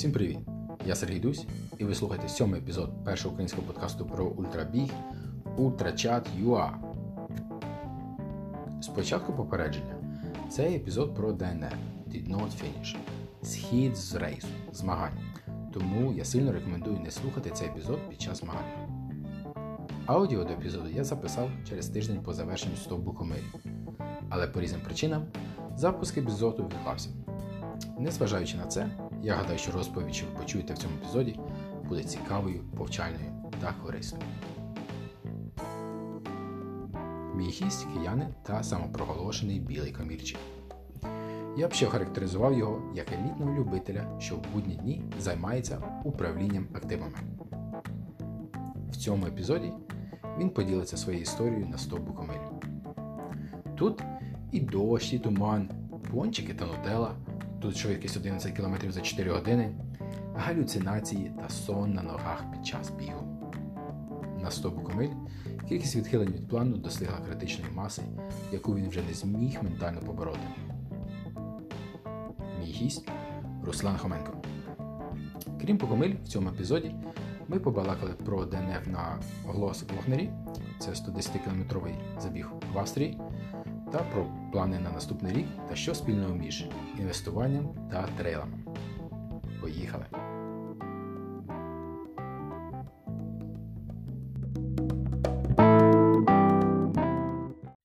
Всім привіт! Я Сергій Дусь, і ви слухаєте сьомий епізод першого українського подкасту про ультрабіг UltraChat.ua. Спочатку попередження. Цей епізод про ДНР Did Not Finish. Схід з рейсу, змагань. Тому я сильно рекомендую не слухати цей епізод під час змагань. Аудіо до епізоду я записав через тиждень по завершенню стовбу комирі. Але по різним причинам запуск епізоду відклався. Незважаючи на це, я гадаю, що розповідь, що ви почуєте в цьому епізоді, буде цікавою, повчальною та корисною. Мій гість киянин та самопроголошений білий камірчик. Я б ще охарактеризував його як елітного любителя, що в будні дні займається управлінням активами. В цьому епізоді він поділиться своєю історією на стовбу комилі. Тут і дощ, і туман, пончики та нутела, тут швидкість 11 км за 4 години, галюцинації та сон на ногах під час бігу. На стовбу комиль кількість відхилень від плану достигла критичної маси, яку він вже не зміг ментально побороти. Мій гість Руслан Хоменко. Крім Покомиль, в цьому епізоді ми побалакали про ДНФ на Гросглокнері, це 110-кілометровий забіг в Австрії, та про плани на наступний рік та що спільного між інвестуванням та трейлами. Поїхали!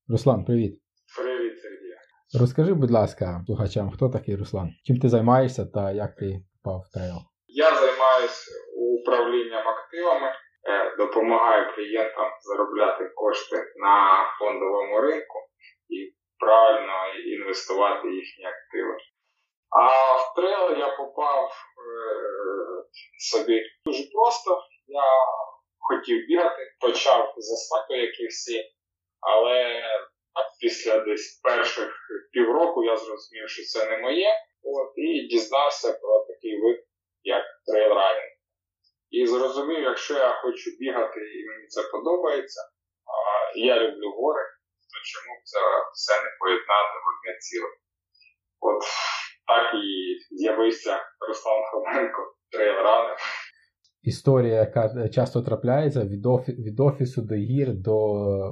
Руслан, привіт! Привіт, Сергій. Розкажи, будь ласка, слухачам, хто такий Руслан? Чим ти займаєшся та як ти попав в трейл? Я займаюся управлінням активами, е, допомагаю клієнтам заробляти кошти на фондовому ринку і правильно інвестувати їхні активи. А в трейл я попав е, собі дуже просто. Я хотів бігати, почав з як і всі, але після десь перших півроку я зрозумів, що це не моє, от, і дізнався про такий вид, як трейлрайнинг. І зрозумів, якщо я хочу бігати і мені це подобається, а я люблю гори, чому б це все не поєднати в одне ціле? От так і з'явився Руслан Хоменко, трейлранер. Історія, яка часто трапляється від, офі... від офісу до гір до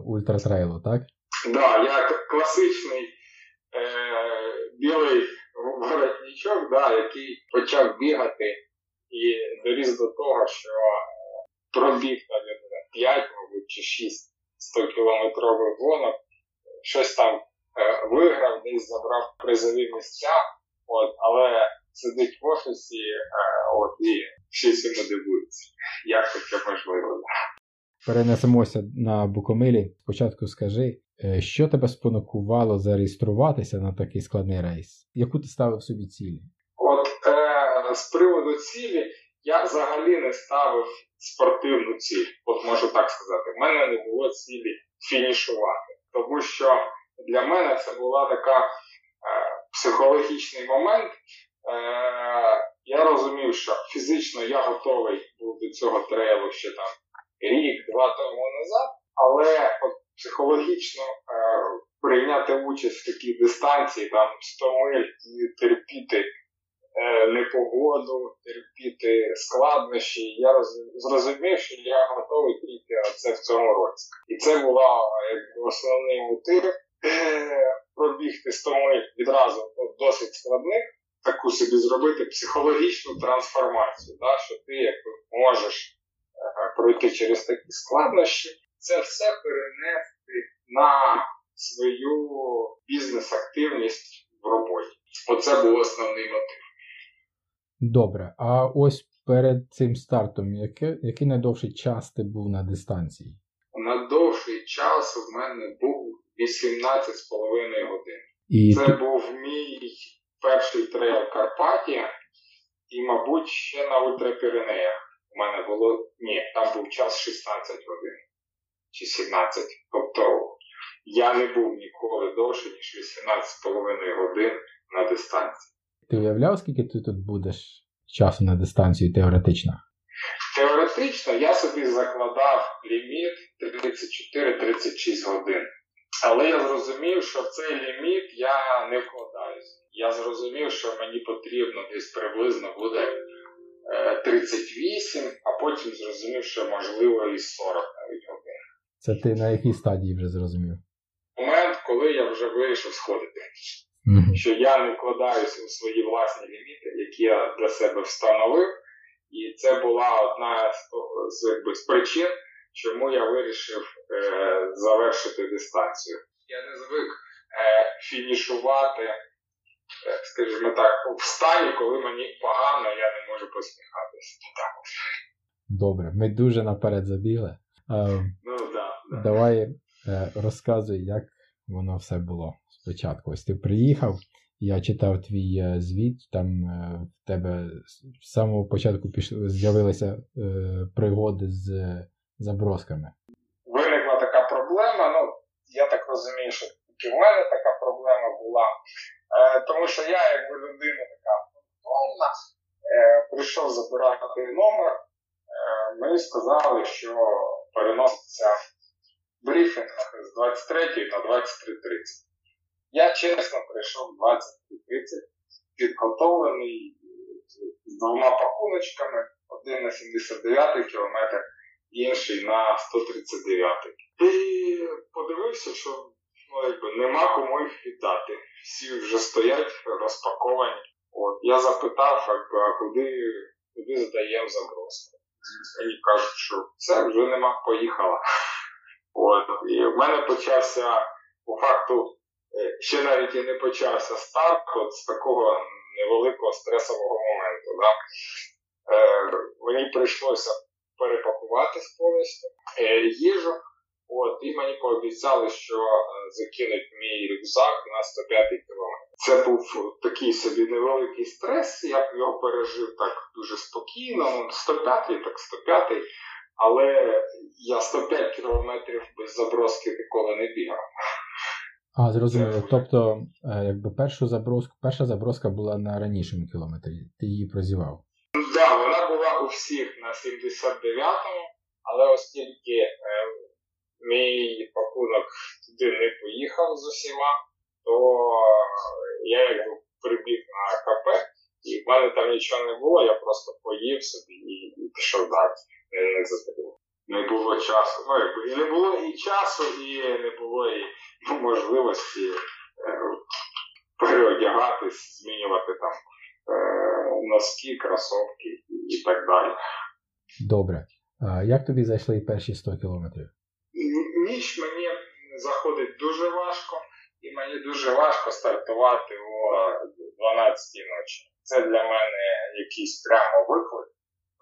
ультратрейлу, так? Так, да, я класичний е, білий воротничок, да, який почав бігати і доріс до того, що пробіг навіть 5, мабуть, чи 6 100-кілометрових гонок, щось там е, виграв, десь забрав призові місця, от, але сидить в офісі е, от, і всі цьому дивуються. Як таке можливо? Перенесемося на Букомилі. Спочатку скажи, е, що тебе спонукувало зареєструватися на такий складний рейс? Яку ти ставив собі цілі? От е, з приводу цілі я взагалі не ставив спортивну ціль. От можу так сказати. В мене не було цілі фінішувати. Тому що для мене це була така е, психологічний момент. Е, Я розумів, що фізично я готовий був до цього трейлу ще там рік-два тому назад, але от психологічно е, прийняти участь в такій дистанції, там 100 миль і терпіти непогоду, терпіти складнощі, я роз, зрозумів, що я готовий тільки це в цьому році. І це була якби, основний мотив е, пробігти 100 миль відразу досить складних. Таку собі зробити психологічну трансформацію, да, що ти якби можеш пройти через такі складнощі, це все перенести на свою бізнес-активність в роботі. Оце був основний мотив. Добре, а ось перед цим стартом, який, який найдовший час ти був на дистанції? На довший час у мене був 18,5 годин. І Це ти... був мій перший трейл Карпатія і, мабуть, ще на Ультрапіренеях. У мене було ні, там був час 16 годин чи 17. Тобто я не був ніколи довше, ніж 18,5 годин на дистанції. Ти уявляв, скільки ти тут будеш часу на дистанцію теоретично? Теоретично я собі закладав ліміт 34-36 годин. Але я зрозумів, що в цей ліміт я не вкладаюся. Я зрозумів, що мені потрібно десь приблизно буде е, 38, а потім зрозумів, що можливо і 40 навіть годин. Це ти на якій стадії вже зрозумів? Момент, коли я вже вирішив сходити, що я не вкладаюся у свої власні ліміти, які я для себе встановив. І це була одна з, з, якби, з причин, чому я вирішив е, завершити дистанцію. Я не звик е, фінішувати, е, скажімо так, в стані, коли мені погано, я не можу посміхатися. Так. Добре, ми дуже наперед забігли. Е, Ну да, да. давай е, розказуй, як воно все було спочатку. Ось ти приїхав, я читав твій е, звіт, там е, в тебе з самого початку з'явилися е, пригоди з забросками. Виникла така проблема. Ну, я так розумію, що тільки в мене така проблема була. Тому що я, якби людина така е, прийшов забирати номер, е, мені сказали, що переноситься брифінг з 23 на 23.30. Я чесно прийшов 23.30, підготовлений з двома пакуночками, один на 79 кілометр, інший на 139. І подивився, що ну, якби, нема кому їх віддати. Всі вже стоять розпаковані. От, я запитав, якби, а куди, куди здаємо заброску. Мені кажуть, що все, вже нема, поїхала. От, і в мене почався по факту ще навіть і не почався старт от з такого невеликого стресового моменту. Да? Е, мені прийшлося перепакуватись повністю е, їжу. От, і мені пообіцяли, що е, закинуть мій рюкзак на 105 кілометр. Це був такий собі невеликий стрес, я його пережив так дуже спокійно. Ну, 105 так 105 але я 105 кілометрів без заброски ніколи не бігав. А, зрозуміло. Тобто, е, якби першу заброску, перша заброска була на ранішому кілометрі, ти її прозівав. Так, да, вона була у всіх на 79-му, але оскільки е, мій пакунок туди не поїхав з усіма, то я якби прибіг на КП, і в мене там нічого не було, я просто поїв собі і, пішов далі. Не, не. Не було часу. Ну, якби і не було і часу, і не було і можливості е, переодягатись, змінювати там е, носки, кросовки і, і так далі. Добре. А як тобі зайшли перші 100 кілометрів? Ніч мені заходить дуже важко, і мені дуже важко стартувати о 12 ночі. Це для мене якийсь прямо виклик,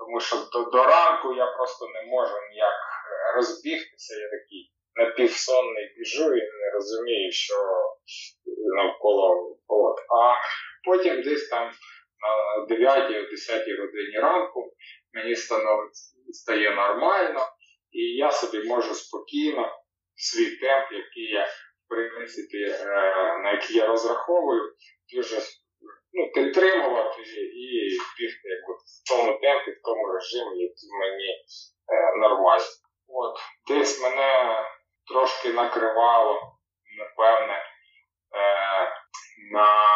тому що до, до ранку я просто не можу ніяк е, розбігтися. Я такий напівсонний біжу і не розумію, що навколо от. А потім десь там на 9-10 годині ранку мені стає нормально, і я собі можу спокійно свій темп, який я, в принципі, е, на який я розраховую, дуже ну, підтримувати і бігти в тому темпі, в тому режимі, який мені е, нормально. От, десь мене трошки накривало, напевне, е, на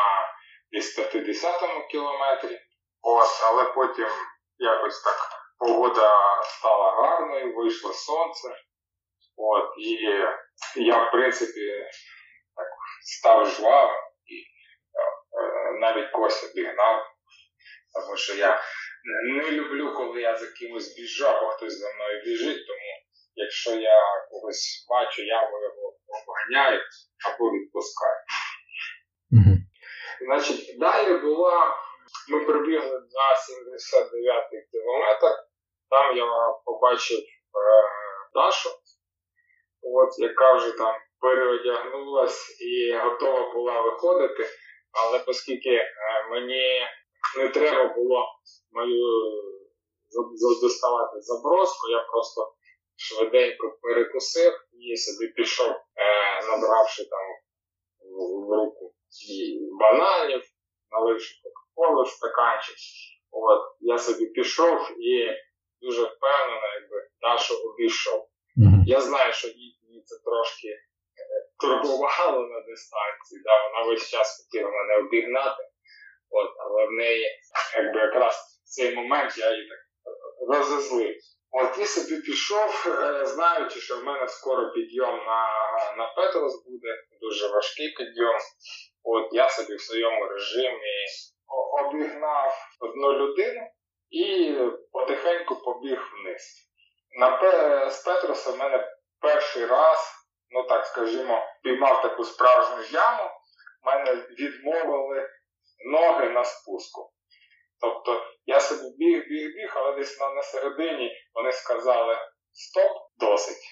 десь 50-му кілометрі. От, але потім якось так погода стала гарною, вийшло сонце. От, і я, в принципі, так став жвавим і е, навіть когось обігнав, тому що я не люблю, коли я за кимось біжу, або хтось за мною біжить, тому якщо я когось бачу, я його обганяю або відпускаю. Угу. Значить, далі була, ми прибігли на 79-й кілометр, там я побачив е, Дашу, от, яка вже там переодягнулась і готова була виходити, але оскільки е, мені не треба було мою доставати заброску, я просто швиденько перекусив і собі пішов, е, набравши там в, руку бананів, наливши кока-колу в стаканчик. От, я собі пішов і дуже впевнено, якби Дашу обійшов. Угу. Я знаю, що їй їй це трошки е, турбувало на дистанції, да, вона весь час хотіла мене обігнати, от, але в неї якби якраз цей момент я її так розозлив. От і собі пішов, е, знаючи, що в мене скоро підйом на на Петрос буде, дуже важкий підйом. От я собі в своєму режимі обігнав одну людину і потихеньку побіг вниз. На з Петроса в мене перший раз, ну так скажімо, піймав таку справжню яму, мене відмовили ноги на спуску. Тобто я собі біг, біг, біг, але десь на, на середині вони сказали стоп, досить.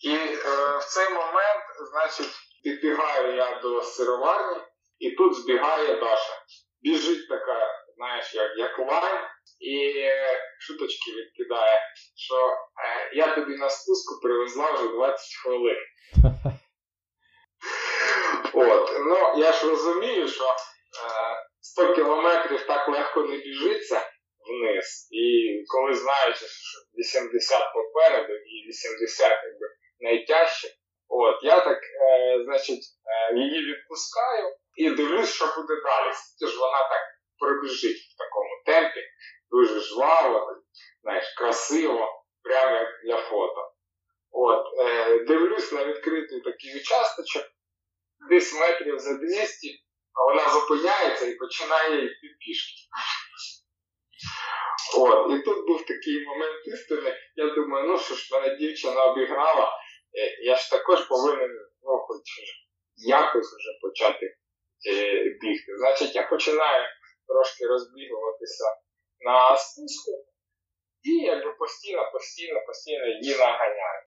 І е, в цей момент, значить, підбігаю я до сироварні, і тут збігає Даша. Біжить така, знаєш, як як лайн, і е, шуточки відкидає, що е, я тобі на спуску привезла вже 20 хвилин. От, ну я ж розумію, що 100 кілометрів так легко не біжиться вниз. І коли знаючи, що 80 попереду і 80 якби, найтяжче, от, я так, е, значить, е, її відпускаю і дивлюсь, що буде далі. Тож вона так пробіжить в такому темпі, дуже жваво, знаєш, красиво, прямо як для фото. От, е, Дивлюсь на відкритий такий участочок, десь метрів за 200 а вона зупиняється і починає йти пішки. От, І тут був такий момент істини. Я думаю, ну що ж, мене дівчина обіграла, е, я ж також повинен ну, хоч якось вже почати е, бігти. Значить, я починаю трошки розбігуватися на спуску і якби постійно, постійно, постійно її наганяю.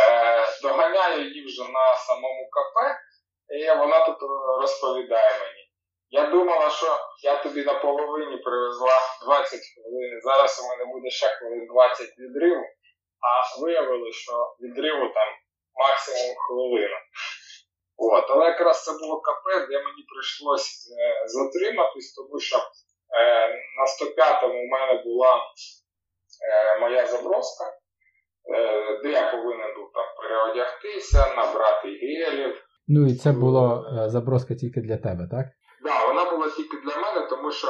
Е, Доганяю її вже на самому КП. І вона тут розповідає мені. Я думала, що я тобі на половині привезла 20 хвилин. Зараз у мене буде ще хвилин 20 відриву, а виявилося, що відриву там максимум хвилина. От, Але якраз це було КП, де мені прийшлось е, затриматись, тому що е, на 105-му у мене була е, моя заброска, е, де я повинен був там переодягтися, набрати гелів. Ну і це була е, заброска тільки для тебе, так? Так, да, вона була тільки для мене, тому що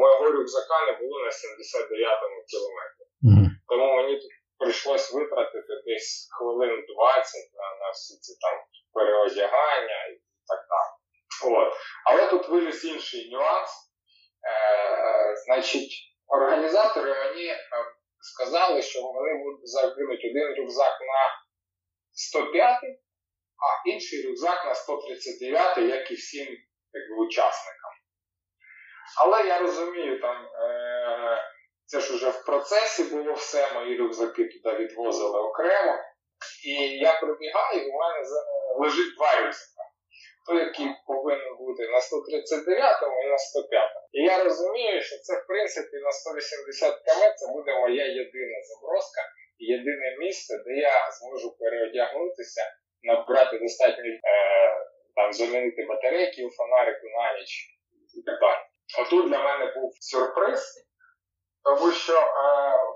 мого рюкзака не було на 79-му кілометрі. Mm-hmm. Тому мені тут прийшлось витратити десь хвилин 20 на, на всі ці там переодягання і так далі. От. Але тут виліз інший нюанс. Е, Значить, організатори мені е, сказали, що вони будуть закинути один рюкзак на 105 а інший рюкзак на 139, як і всім якби, учасникам. Але я розумію, там е- це ж вже в процесі було все, мої рюкзаки туди відвозили окремо. І я прибігаю, і у мене лежить два рюкзака. Той, який повинен бути на 139 і на 105. І я розумію, що це, в принципі, на 180 км це буде моя єдина заброска єдине місце, де я зможу переодягнутися набрати достатньо е, там замінити батарейки у фонарику на ніч і так далі. Отут для мене був сюрприз, тому що е,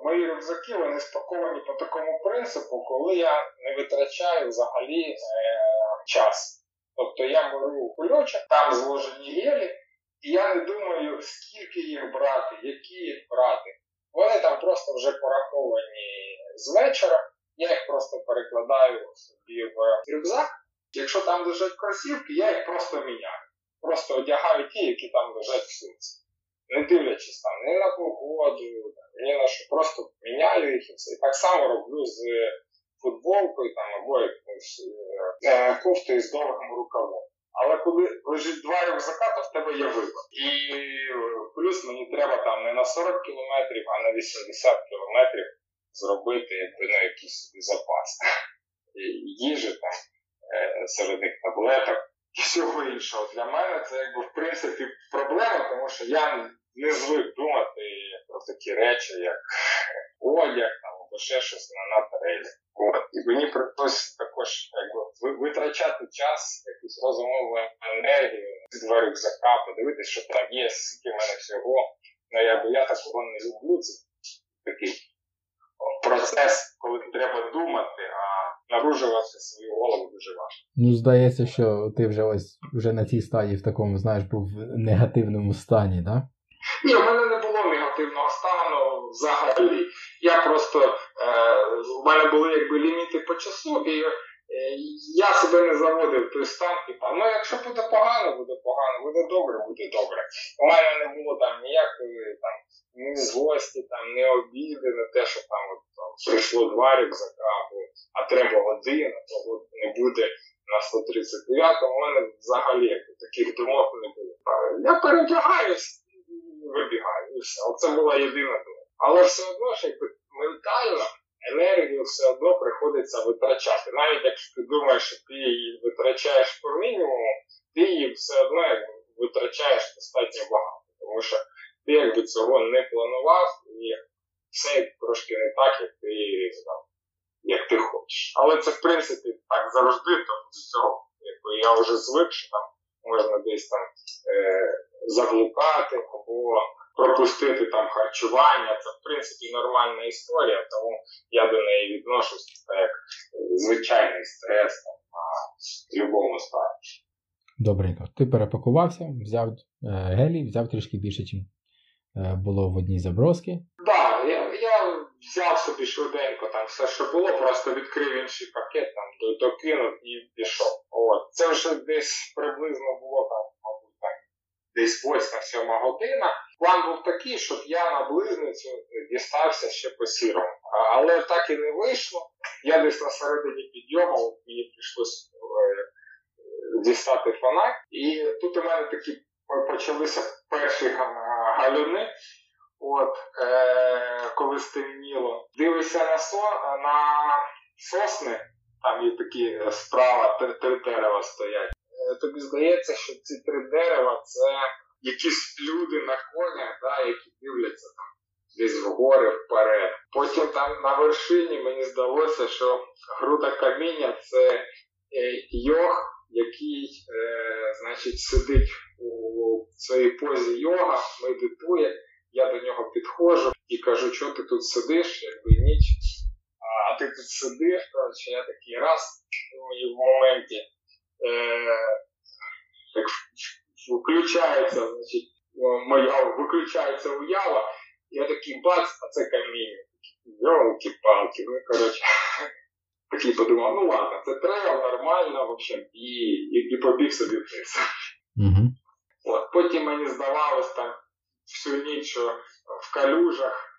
мої рюкзаки вони спаковані по такому принципу, коли я не витрачаю взагалі е, час. Тобто я беру кульочок, там зложені гелі, і я не думаю, скільки їх брати, які їх брати. Вони там просто вже пораховані з вечора. Я їх просто перекладаю собі в рюкзак. Якщо там лежать кросівки, я їх просто міняю. Просто одягаю ті, які там лежать в сумці. Не дивлячись там ні на погоду, ні на що. Просто міняю їх і все. І так само роблю з футболкою там, або якоюсь е, кофтою з довгим рукавом. Але коли лежить два рюкзака, то в тебе є вибор. І плюс мені треба там не на 40 кілометрів, а на 80 кілометрів зробити якби, ну, якийсь собі запас їжі, там, е, серед них таблеток і всього іншого. Для мене це якби в принципі проблема, тому що я не звик думати про такі речі, як одяг там, або ще щось на, на трейлі. І мені прийшлося також якби, витрачати час, якусь розумову енергію, два рюкзака, подивитися, що там є, скільки в мене всього. Ну, якби я такого не люблю. Це такий процес, коли треба думати, а наружувати свою голову дуже важко. Ну, здається, що ти вже ось вже на цій стадії в такому, знаєш, був в негативному стані, так? Да? Ні, в мене не було негативного стану взагалі. Я просто у мене були якби ліміти по часу, і я себе не заводив той стан, типа, ну якщо буде погано, буде погано, буде добре, буде добре. У мене не було там ніякої там ні злості, там, ні обіди, не те, що там, от, там прийшло два рюкзака, або, а треба година, то от не буде на 139 у мене взагалі таких думок не було. Я передягаюсь і вибігаю. і все. Оце була єдина думка. Але все одно ж якби ментально енергію все одно приходиться витрачати. Навіть якщо ти думаєш, що ти її витрачаєш по мінімуму, ти її все одно витрачаєш достатньо багато. Тому що ти якби цього не планував і все трошки не так, як ти там, як ти хочеш. Але це в принципі так завжди, тому до цього якби, я вже звик, що там можна десь там е, заглукати або пропустити там харчування. Це в принципі нормальна історія, тому я до неї відношусь як звичайний стрес там, на будь-якому стані. Добренько. Ти перепакувався, взяв е, гелій, взяв трішки більше, ніж Е, було в одній заброски. Так, да, я я взяв собі швиденько там все, що було, просто відкрив інший пакет, там докинув і пішов. От. Це вже десь приблизно було там, мабуть, так, десь 8-7 година. План був такий, щоб я на близницю дістався ще по сірому. Але так і не вийшло. Я десь на середині підйому мені прийшлося е, дістати фонарь. І тут у мене такі почалися перші галюни. От, е, коли стемніло, дивишся на со, на сосни, там є такі справа, три, три дерева стоять. Е, тобі здається, що ці три дерева це якісь люди на конях, да, які дивляться там десь вгори вперед. Потім там на вершині мені здалося, що груда каміння це е, йог, який е, значить, сидить у своїй позі йога, медитує, я до нього підходжу і кажу, що ти тут сидиш, якби ніч, а ти тут сидиш, коротше, я такий раз і в моменті е, так включається, значить, моя виключається уява, я такий бац, а це каміння. Йолки-палки, ну коротше. Такий подумав, ну ладно, це трейл, нормально, в общем, і і, і побіг собі вниз. Угу. От, Потім мені здавалось там всю ніч що в калюжах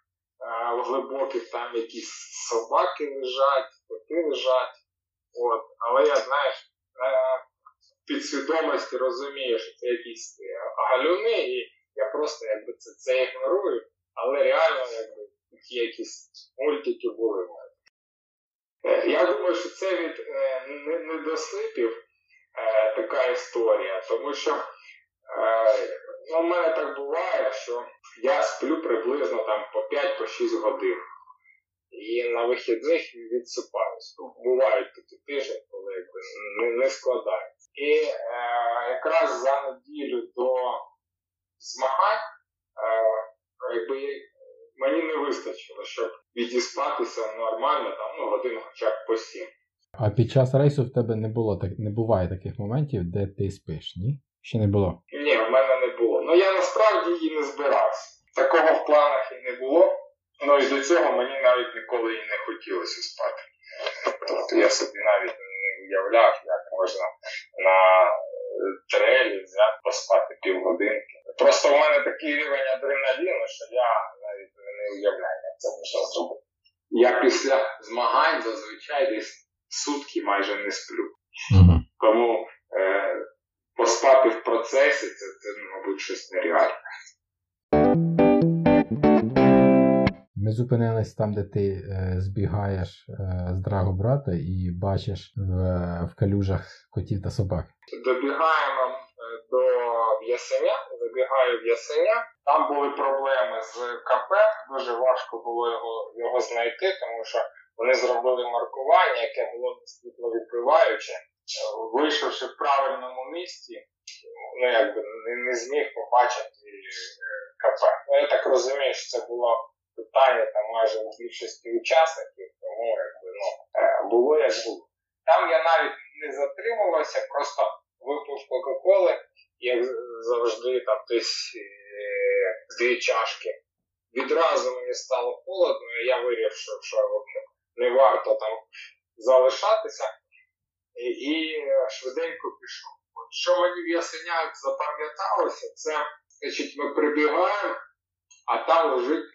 в глибоких там якісь собаки лежать, коти лежать. От, Але я, знаєш, в підсвідомості розумію, що це якісь е, галюни, і я просто якби це це ігнорую, але реально якби такі якісь мультики були. Е, я думаю, що це від е, недосипів така історія, тому що Ну, У мене так буває, що я сплю приблизно там по 5-6 годин. І на вихідних відсипаюсь. Ну, бувають такі тижні, коли якби не, не складається. І е, якраз за неділю до змагань е, якби мені не вистачило, щоб відіспатися нормально, там, ну, годин хоча б по 7. А під час рейсу в тебе не було так, не буває таких моментів, де ти спиш, ні? Ще не було? Ні, в мене не було. Ну я насправді її не збирався. Такого в планах і не було. Ну і до цього мені навіть ніколи і не хотілося спати. Тобто я собі навіть не уявляв, як можна на трейлі взяти поспати півгодинки. Просто в мене такий рівень адреналіну, що я навіть не уявляю, як це можна зробити. Я після змагань зазвичай десь сутки майже не сплю. Угу. Тому е, поспати в процесі це, це мабуть, щось нереальне. Зупинились там, де ти е, збігаєш е, з Драгобрата і бачиш в, в калюжах котів та собак. Добігаємо е, до Ясеня, забігаю в Ясеня. Там були проблеми з КП, дуже важко було його його знайти, тому що вони зробили маркування, яке було світловідбиваюче вийшовши в правильному місці, ну якби не, не зміг побачити е, КП. Ну, я так розумію, що це було питання там майже у більшості учасників, тому якби ну, е, було як було. Там я навіть не затримувався, просто випив Кока-Коли, як завжди, там десь е, дві чашки відразу мені стало холодно, і я вирішив, що не варто там залишатися, і, і швиденько пішов. От Що мені в ясенях запам'яталося, це значить, ми прибігаємо, а там лежить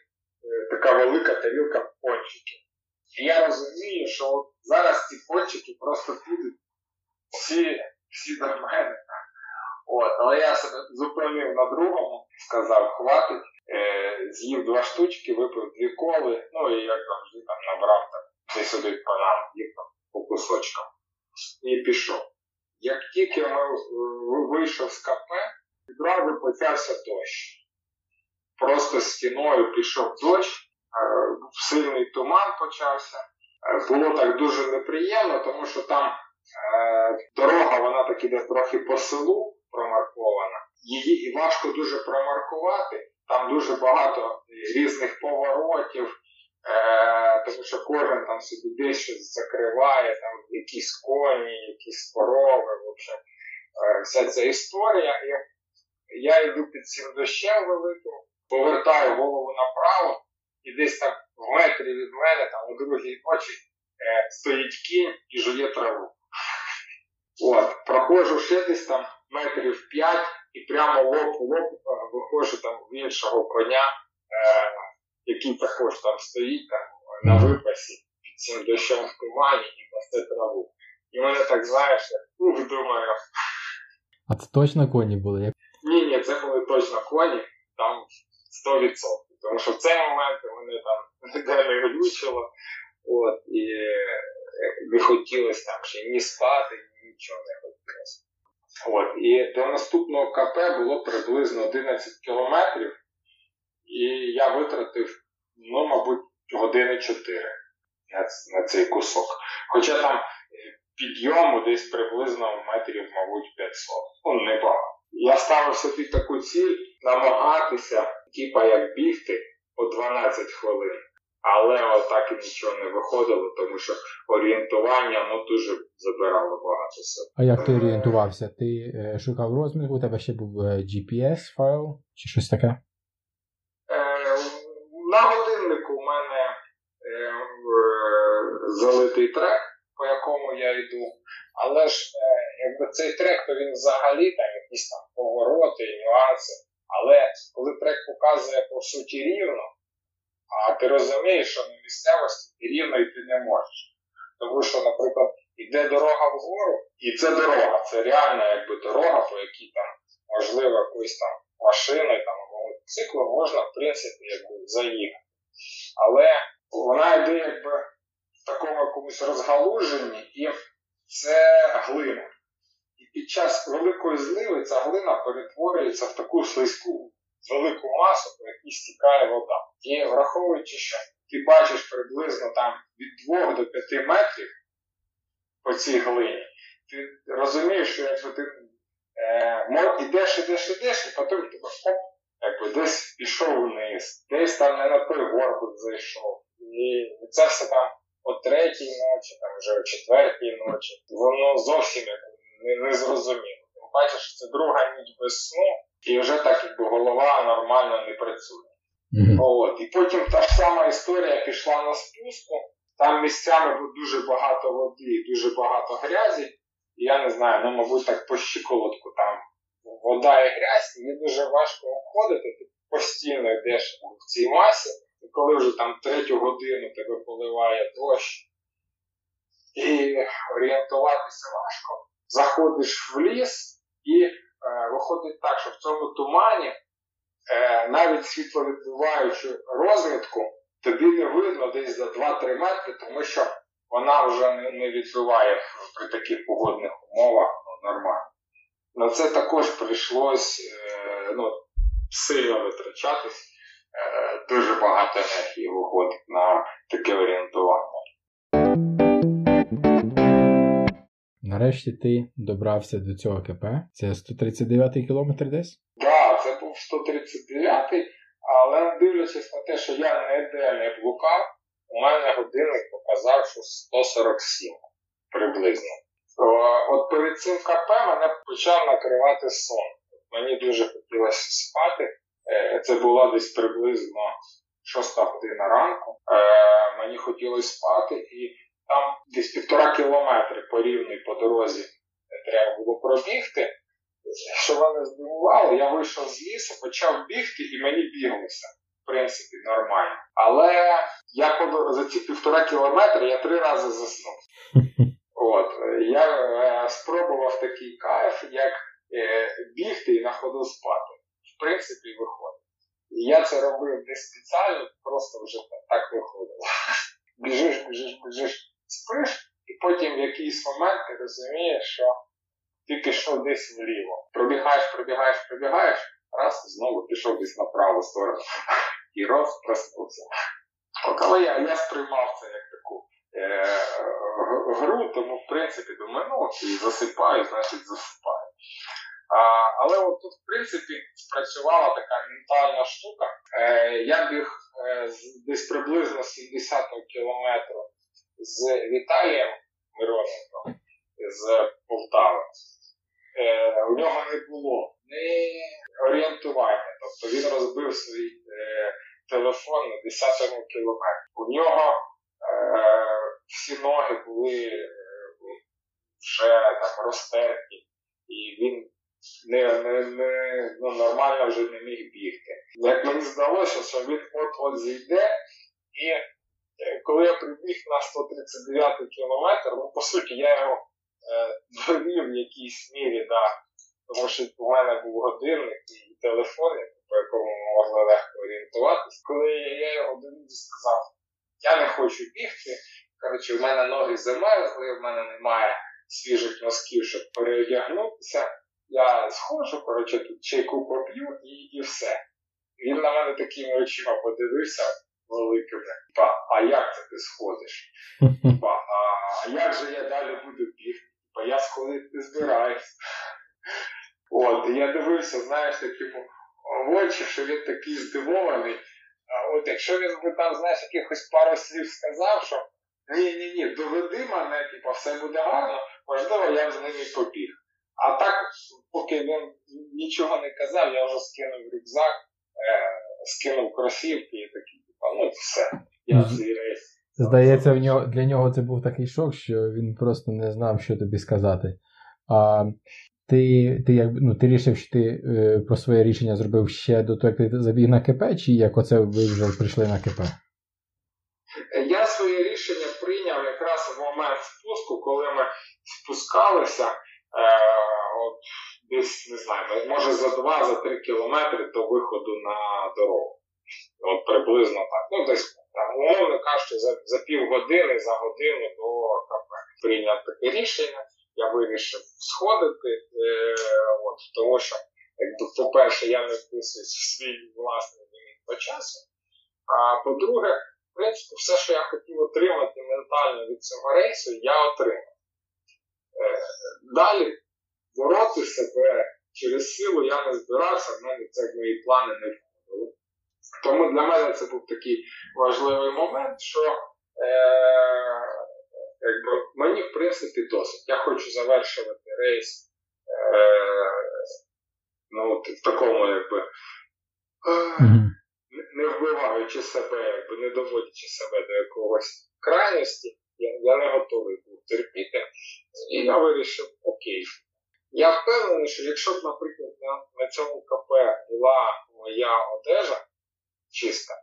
така велика тарілка пончиків. І я розумію, що от зараз ці пончики просто підуть всі, всі до мене. От, Але я себе зупинив на другому, сказав, хватить, е, з'їв два штучки, випив дві коли, ну і як завжди там набрав так, десь один банан, їх там по кусочкам. І пішов. Як тільки е, вийшов з кафе, відразу почався дощ. Просто стіною пішов дощ, е, сильний туман почався. Е, було так дуже неприємно, тому що там дорога, вона так іде трохи по селу промаркована. Її важко дуже промаркувати. Там дуже багато різних поворотів, е, тому що кожен там собі десь щось закриває, там якісь коні, якісь корови, в общем, е, вся ця історія. Я йду під цим дощем великим, повертаю голову направо, і десь там в метрі від мене, там у другій ночі, е, стоїть кінь і жує траву. От, проходжу ще десь там метрів 5 і прямо лоб в лоб е, виходжу там в іншого коня, е, який також там стоїть там на випасі під цим дощом в тумані і пасте траву. І мене так знаєш, як ух, думаю. А це точно коні були? Ні, ні, це були точно коні, там 100%. Тому що в цей момент мене там не глючило, от, і е, не хотілося там ще ні спати, ні нічого не хотілося. От, І до наступного КП було приблизно 11 кілометрів, і я витратив, ну, мабуть, години 4 на, на цей кусок. Хоча там підйому десь приблизно метрів, мабуть, 500. Ну, небагато. Я ставив собі таку ціль намагатися, типа як бігти по 12 хвилин. Але отак і нічого не виходило, тому що орієнтування ну, дуже забирало багато сил. А як ти орієнтувався? Ти е, шукав розмір, у тебе ще був е, GPS файл чи щось таке? Е, На годиннику у мене е, залитий трек, по якому я йду. Але ж е, якби цей трек, то він взагалі там якісь там повороти, нюанси. Але коли трек показує по суті рівно. А ти розумієш, що на місцевості ти рівно йти не можеш. Тому що, наприклад, йде дорога вгору, і це дорога, це реальна якби дорога, по якій там, можливо, якоюсь там машиною там, або мотоциклом можна, в принципі, якби заїхати. Але вона йде якби в такому якомусь розгалуженні, і це глина. І під час великої зливи ця глина перетворюється в таку слизьку велику масу, по якій стікає вода. І враховуючи, що ти бачиш приблизно там від 2 до 5 метрів по цій глині, ти розумієш, що якщо ти е, ідеш, ідеш, ідеш, і потім тебе хоп, якби десь пішов вниз, десь там не на той горбик зайшов. І це все там о третій ночі, там вже о четвертій ночі, воно зовсім не, не зрозуміло. Ти бачиш, це друга ніч без сну, і вже так якби голова нормально не працює. Mm-hmm. От. І потім та ж сама історія пішла на спуску. Там місцями було дуже багато води, дуже багато грязі. І я не знаю, ну, мабуть, так по щиколотку там вода і грязь, і дуже важко обходити, ти постійно йдеш в цій масі, і коли вже там третю годину тебе поливає дощ, і орієнтуватися важко, заходиш в ліс і Е, виходить так, що в цьому тумані е, навіть світловідбиваючу розмітку тобі не видно десь за 2-3 метри, тому що вона вже не відбиває при таких погодних умовах ну, нормально. На це також прийшлось е, ну, сильно витрачатись. Дуже багато енергії виходить на таке орієнтування. Нарешті ти добрався до цього КП. Це 139-й кілометр десь? Так, да, це був 139-й, але дивлячись на те, що я ніде не блукав, у мене годинник показав, що 147 приблизно. От перед цим КП мене почав накривати сон. Мені дуже хотілося спати. Е, це було десь приблизно 6 година ранку. Е, Мені хотілося спати, і там десь півтора кілометри по рівній по дорозі треба було пробігти. Що мене здивувало, я вийшов з лісу, почав бігти, і мені біглося. В принципі, нормально. Але я за ці півтора кілометри я три рази заснув. От, Я е, спробував такий кайф, як е, бігти і на ходу спати. В принципі, виходить. І я це робив не спеціально, просто вже так виходило. Біжиш, біжиш, біжиш, спиш, і потім в якийсь момент ти розумієш, що ти пішов десь вліво. Пробігаєш, пробігаєш, пробігаєш, раз знову пішов десь на праву сторону. І роз проснувся. Коли я, я сприймав це як таку е, гру, тому в принципі думаю, ну і засипаю, значить засипаю. Але от тут, в принципі, спрацювала така ментальна штука. Е, Я біг е, десь приблизно 70 кілометрів з Віталієм Мироненком з Полтави. Е, У нього не було ні орієнтування. Тобто він розбив свій е, телефон на 10 му кілометрі. У нього всі ноги були е, вже там розтерті, і він не, не, не, ну, нормально вже не міг бігти. Як мені здалося, що він от-от зійде, і е, коли я прибіг на 139 кілометр, ну по суті я його е, довів в якійсь мірі, да, тому що у мене був годинник і телефон, по якому можна легко орієнтуватися. Коли я його довів сказав, я не хочу бігти, коротше, в мене ноги замерзли, в мене немає свіжих носків, щоб переодягнутися. Я схожу, коротше, тут чайку поп'ю і і все. Він на мене такими очима подивився великими. Па, а як це ти сходиш? Па, а як же я далі буду бігти? Па, я сходити не збираюсь. От, і я дивився, знаєш, таким в очі, що він такий здивований. От якщо він би там, знаєш, якихось пару слів сказав, що ні-ні ні, доведи мене, типу, все буде гарно, можливо, я б з ними побіг. А так, поки він нічого не казав, я вже скинув рюкзак, е, скинув кросівки і такий, типу, ну все, я цей рейс. Здається, в нього, для нього це був такий шок, що він просто не знав, що тобі сказати. А ти ти, як, ну, ти рішив, що ти е, про своє рішення зробив ще до того, як ти забіг на КП, чи як оце ви вже прийшли на КП? Я своє рішення прийняв якраз в момент спуску, коли ми спускалися. Е, от десь не знаю, може за 2-3 кілометри до виходу на дорогу. От приблизно так. Ну, десь там, умовно кажучи, за, за півгодини, за годину до КП. Прийняв таке рішення. Я вирішив сходити, е, от, тому що, якби, по-перше, я не вписуюсь в свій власний ліміт по часу. А по-друге, в принципі, все, що я хотів отримати ментально від цього рейсу, я отримав. Далі бороти себе через силу я не збирався, в мене це в мої плани не входило. Тому для мене це був такий важливий момент, що е, якби, мені, в принципі, досить. Я хочу завершувати рейс е, ну, в такому, якби. Е, не вбиваючи себе, якби не доводячи себе до якогось крайності, я, я не готовий терпіти. І я вирішив, окей. Я впевнений, що якщо б, наприклад, на, на цьому КП була моя одежа чиста,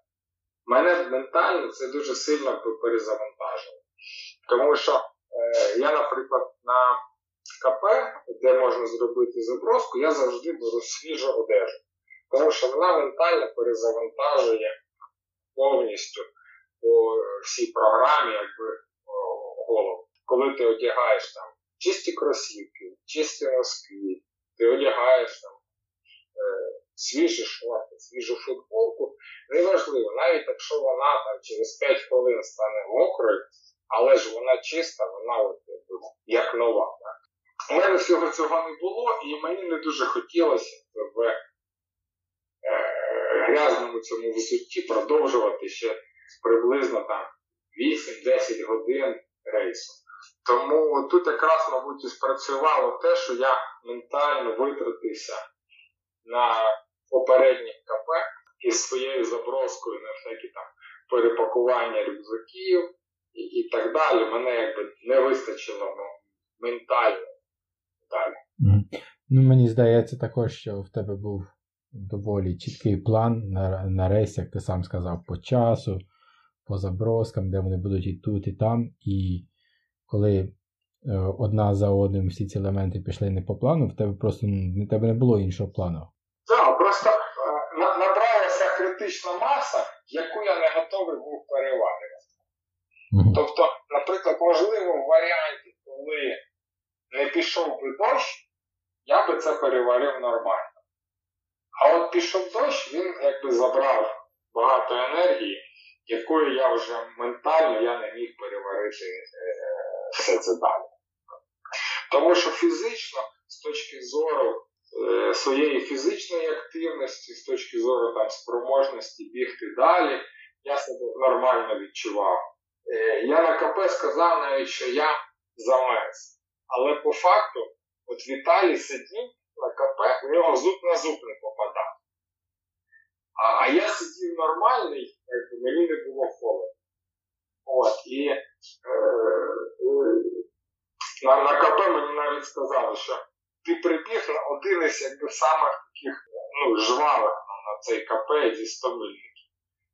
мене ментально це дуже сильно перезавантажило. Тому що е, я, наприклад, на КП, де можна зробити заброску, я завжди беру свіжу одежу. Тому що вона ментально перезавантажує повністю по всій програмі, якби голову. Коли ти одягаєш там чисті кросівки, чисті носки, ти одягаєш там е, свіжі шорти, свіжу футболку, неважливо, навіть якщо вона там через 5 хвилин стане мокрою, але ж вона чиста, вона от, як нова. Так? У мене всього цього не було, і мені не дуже хотілося в е, грязному цьому взутті продовжувати ще приблизно там 8-10 годин рейсу. Тому тут якраз, мабуть, і спрацювало те, що я ментально витратився на попередніх КП. із своєю заброскою на всякі там перепакування рюкзаків і, і так далі. Мене якби не вистачило ну, ментально далі. Ну, мені здається також, що в тебе був доволі чіткий план на, на рейс, як ти сам сказав, по часу, по заброскам, де вони будуть і тут, і там. І коли е, одна за одним всі ці елементи пішли не по плану, в тебе просто в тебе не було іншого плану. Так, просто е, набралася критична маса, яку я не готовий був переварити. Мгм. Тобто, наприклад, можливо, в варіанті, коли не пішов би дощ, я би це переварив нормально. А от пішов дощ, він якби забрав багато енергії, якою я вже ментально я не міг переварити е, все це далі. Тому що фізично, з точки зору е, своєї фізичної активності, з точки зору там, спроможності бігти далі, я себе нормально відчував. Е, я на КП сказав навіть, що я замерз. Але по факту, от Віталій сидів на КП, у нього зуб на зуб не попадав. А, а я сидів нормальний, мені не було холодно. От, і е, е, на, на КП мені навіть сказали, що ти прибіг на один із якби самих таких ну, жвавих на, на цей КП зі 100 мильників.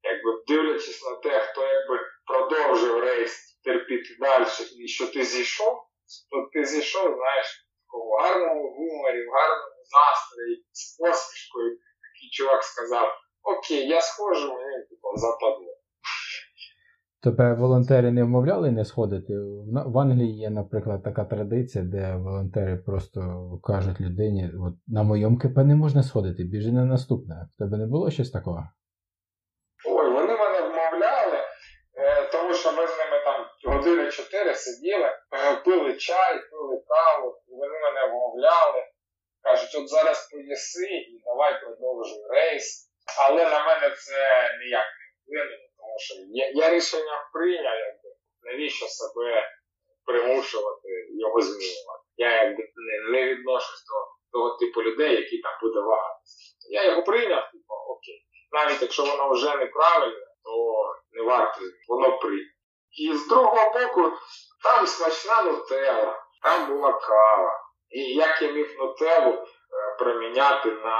Якби дивлячись на те, хто якби продовжив рейс терпіти далі, і що ти зійшов, то ти зійшов, знаєш, в гарному гуморі, в гарному настрої, з посмішкою. Такий чувак сказав: Окей, я схожу, мені типу, западло. Тебе волонтери не вмовляли не сходити? В Англії є, наприклад, така традиція, де волонтери просто кажуть людині: от на моєму КП не можна сходити, біжи на наступне. В тебе не було щось такого? Ой, вони мене вмовляли, е, тому що ми з ними там години чотири сиділи, е, пили чай, пили каву, і вони мене вмовляли. Кажуть, от зараз поїси і давай продовжуй рейс. Але на мене це ніяк не вплинуло, тому що я, я рішення прийняв, якби навіщо себе примушувати його змінювати. Я якби не, не відношусь до того типу людей, які там буде вагатися. Я його прийняв, типу, окей навіть якщо воно вже неправильне, то не варто, воно прийде. І з другого боку, там смачна нутелла, там була кава. І як я міг нутеллу проміняти на,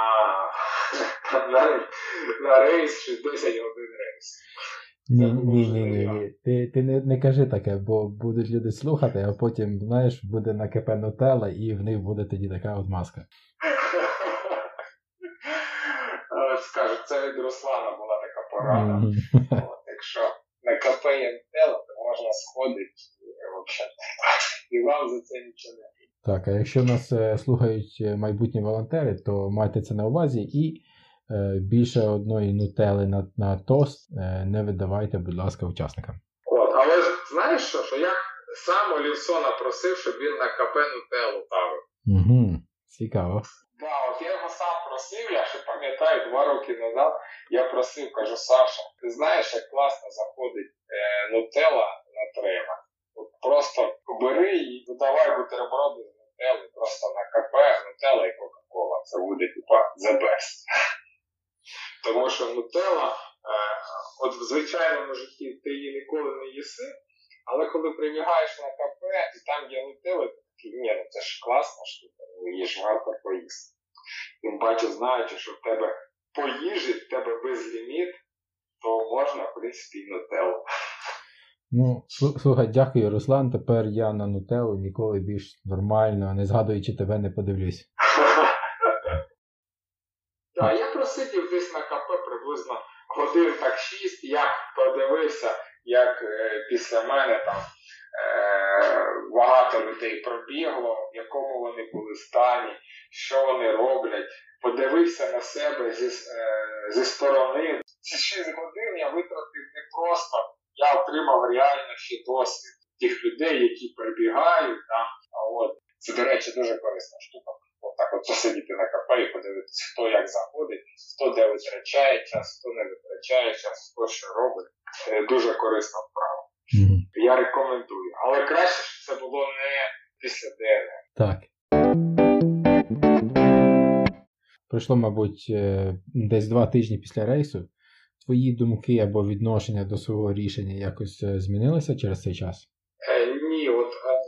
на, на рейс 61 рейс. Ні, ні, ні, ні, ні. Ти, ти не, не кажи таке, бо будуть люди слухати, а потім, знаєш, буде на КП Нутелла, і в них буде тоді така от маска. Скажуть, це від Руслана була така порада. Якщо на КП є нутелла, то можна сходити і, вам за це нічого не. Так, а якщо нас е, слухають е, майбутні волонтери, то майте це на увазі і е, більше одної нутели на, на тост е, не видавайте, будь ласка, учасникам. От, але ж знаєш що, що я сам Олівсона просив, щоб він на КП Нутеллу ставив. Угу. Цікаво. Да, от я його сам просив, я ще пам'ятаю, два роки назад я просив, кажу, Саша, ти знаєш, як класно заходить е, Нутелла на трема. От просто бери і додавай бутерброди з Нутелли просто на КП, Нутелла і Кока-Кола. Це буде типа the best. Тому що Нутелла, е, от в звичайному житті ти її ніколи не їси, але коли прибігаєш на КП і там є Нутелла, ти такий, ні, ну це ж класна штука, ну, її ж варто поїсти. Тим паче, знаючи, що в тебе по їжі, в тебе безліміт, то можна, в принципі, і Нутеллу. Ну, слу- слухай, дякую, Руслан. Тепер я на нутелу ніколи більш нормально, не згадуючи тебе, не подивлюсь. Так, я просидів десь на КП приблизно годин так шість. Я подивився, як е, після мене там е, багато людей пробігло, в якому вони були стані, що вони роблять. Подивився на себе зі, е, сторони. Ці шість годин я витратив не просто, я отримав реально ще досвід тих людей, які прибігають. Там. А от це, до речі, дуже корисна штука. От так от посидіти на КП і подивитися, хто як заходить, хто де витрачає час, хто не витрачає час, хто що робить. Е, Дуже корисна вправа. Мгм. Я рекомендую. Але краще, щоб це було не після ДНР. Так. пройшло, мабуть, е, десь два тижні після рейсу. Твої думки або відношення до свого рішення якось е, змінилися через цей час? Е, ні, от е,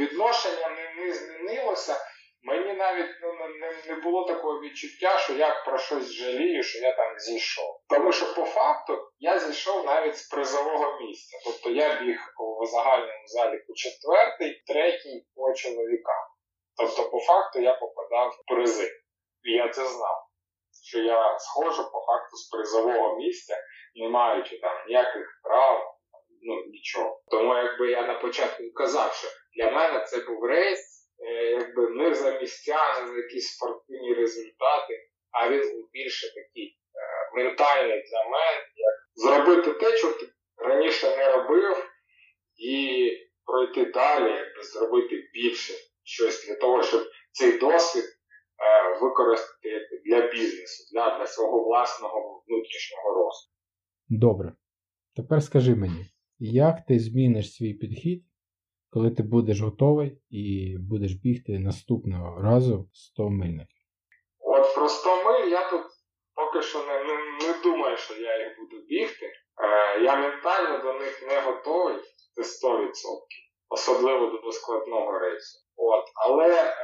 відношення не, не змінилося. Мені навіть ну, не, не було такого відчуття, що я про щось жалію, що я там зійшов. Тому що по факту я зійшов навіть з призового місця. Тобто я біг у загальному заліку четвертий, третій по чоловікам. Тобто, по факту я попадав в призи. І я це знав. Що я схожу по факту з призового місця, не маючи там ніяких прав, ну нічого. Тому якби я на початку казав, що для мене це був рейс, е, якби не за місця, не за якісь спортивні результати, а він був більше такий е, ментальний для мене, як зробити те, що ти раніше не робив, і пройти далі, якби зробити більше щось для того, щоб цей досвід е, використати для бізнесу, для, для свого власного внутрішнього росту. Добре. Тепер скажи мені, як ти зміниш свій підхід, коли ти будеш готовий і будеш бігти наступного разу 100 мильників? От про 100 миль я тут поки що не, не, не думаю, що я їх буду бігти. Е, я ментально до них не готовий, це 100%, особливо до складного рейсу. От, Але е,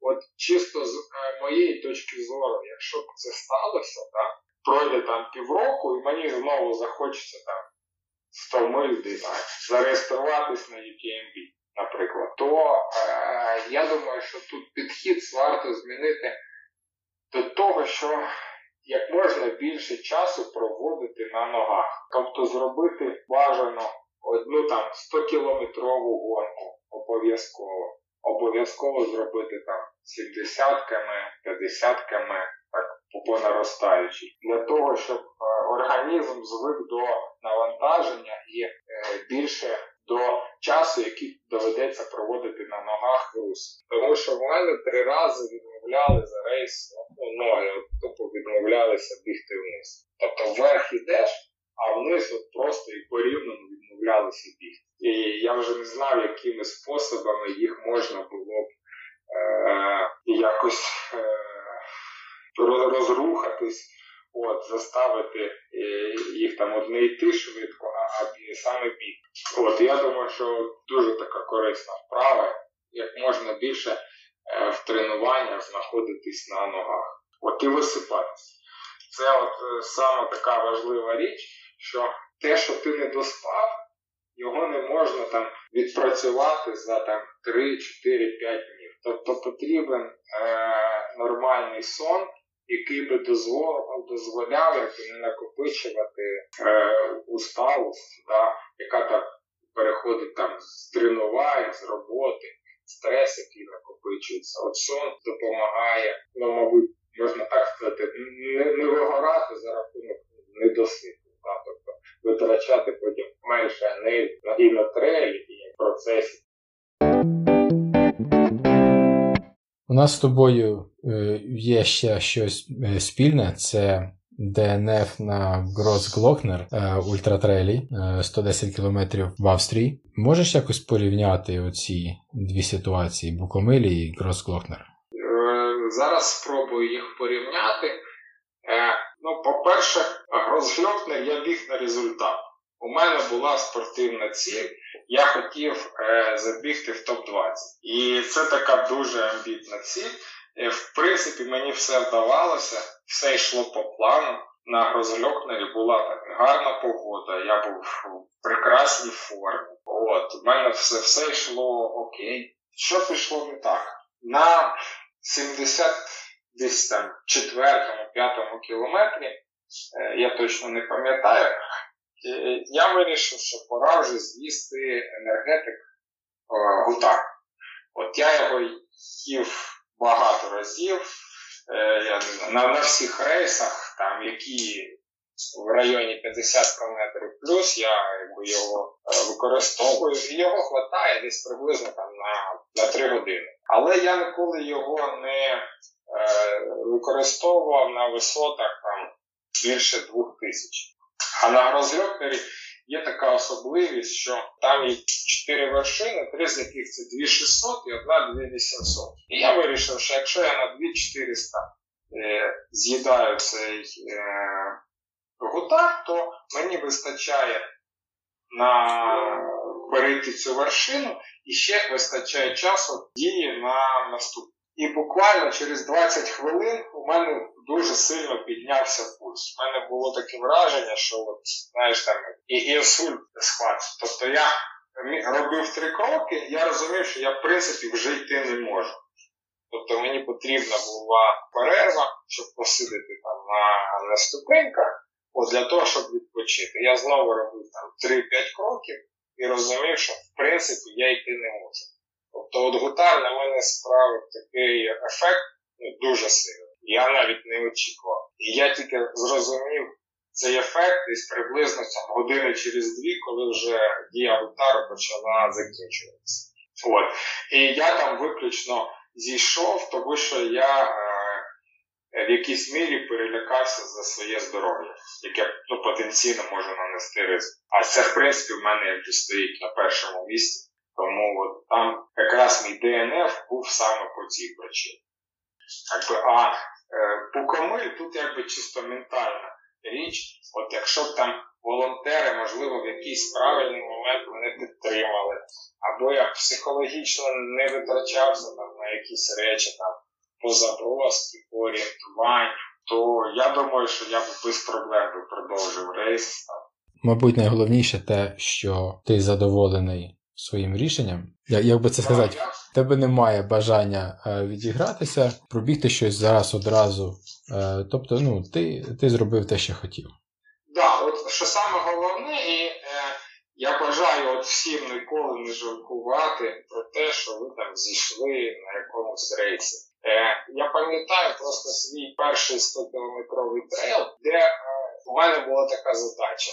от чисто з е, моєї точки зору, якщо б це сталося, так, пройде там півроку, і мені знову захочеться там 100 миль десь зареєструватись на UTMB, наприклад, то е, я думаю, що тут підхід варто змінити до того, що як можна більше часу проводити на ногах. Тобто зробити бажано одну там 100 кілометрову гонку обов'язково. Обов'язково зробити там 70 км, 50 км, так по наростаючій, для того, щоб організм звик до навантаження і е, більше до часу, який доведеться проводити на ногах рус. Тому що в мене три рази відмовляли за рейс ну, ноги, тобто відмовлялися бігти вниз. Тобто вверх ідеш, а вниз от просто і порівняно відмовлялися бігти. І я вже не знав, якими способами їх можна було б е, якось е, розрухатись, от, заставити е, їх там одне йти швидко, а, а саме біг. От, Я думаю, що дуже така корисна вправа, як можна більше е, в тренуваннях знаходитись на ногах. От і висипатись. Це от е, саме така важлива річ, що те, що ти не доспав, його не можна там відпрацювати за там 3, 4, 5 днів. Тобто потрібен е, нормальний сон, який би дозволяв, дозволяв якби не накопичувати е, усталость, да, яка так переходить там з тренувань, з роботи, стрес, який накопичується. От сон допомагає, ну, мабуть, можна так сказати, не, не вигорати за рахунок недосипу. Да, тобто витрачати потім менше енергії на трейлі і в процесі. У нас з тобою е, є ще щось е, спільне. Це DNF на Гросглокнер ультратрейлі 110 км в Австрії. Можеш якось порівняти оці дві ситуації Букомилі і Гросглокнер? Е, зараз спробую їх порівняти. Ну, по-перше, Гросглокнер я біг на результат. У мене була спортивна ціль, я хотів е, забігти в топ-20. І це така дуже амбітна ціль. Е, в принципі, мені все вдавалося, все йшло по плану. На Гросглокнері була так гарна погода, я був в прекрасній формі. От, У мене все все йшло окей. Що пішло не так? На 70 десь там четвертому-п'ятому кілометрі, е, я точно не пам'ятаю, я вирішив, що пора вже з'їсти енергетик гутак. От я його їв багато разів. Е, я на, на всіх рейсах, там, які в районі 50 км плюс, я якби, його е, використовую, і його вистачає десь приблизно там, на на 3 години. Але я ніколи його не е, використовував на висотах там, більше 2000. А на розльотнері є така особливість, що там є чотири вершини, три з яких це 2600 і одна 2800. І я вирішив, що якщо я на 2400 з'їдаю цей е, гутак, то мені вистачає на перейти цю вершину і ще вистачає часу дії на наступ. І буквально через 20 хвилин у мене дуже сильно піднявся пульс. У мене було таке враження, що от, знаєш там і інсульт схватив. Тобто я робив три кроки, я розумів, що я в принципі вже йти не можу. Тобто мені потрібна була перерва, щоб посидіти там на, на ступеньках, от для того, щоб відпочити. Я знову робив там 3-5 кроків і розумів, що в принципі я йти не можу. Тобто от гутар на мене справив такий ефект ну, дуже сильний. Я навіть не очікував. І я тільки зрозумів цей ефект десь приблизно там, години через дві, коли вже дія гутару почала закінчуватися. От. І я там виключно зійшов, тому що я е, в якійсь мірі перелякався за своє здоров'я, яке ну, потенційно може нанести ризик. А це, в принципі, в мене якби стоїть на першому місці. Тому от там якраз мій ДНФ був саме по цій причині. Якби, а е, Пукомиль тут якби чисто ментальна річ. От якщо б там волонтери, можливо, в якийсь правильний момент мене підтримали, або я психологічно не витрачався там на якісь речі там по заброски, по орієнтуванню, то я думаю, що я б без проблем продовжив рейс. Мабуть, найголовніше те, що ти задоволений своїм рішенням. Як би це сказати, в тебе немає бажання е, відігратися, пробігти щось зараз одразу. Е, тобто, ну, ти ти зробив те, що хотів. Так, да, от що саме головне, і е, я бажаю от всім ніколи не жалкувати про те, що ви там зійшли на якомусь рейсі. Е, Я пам'ятаю просто свій перший 100-кілометровий трейл, де е, у мене була така задача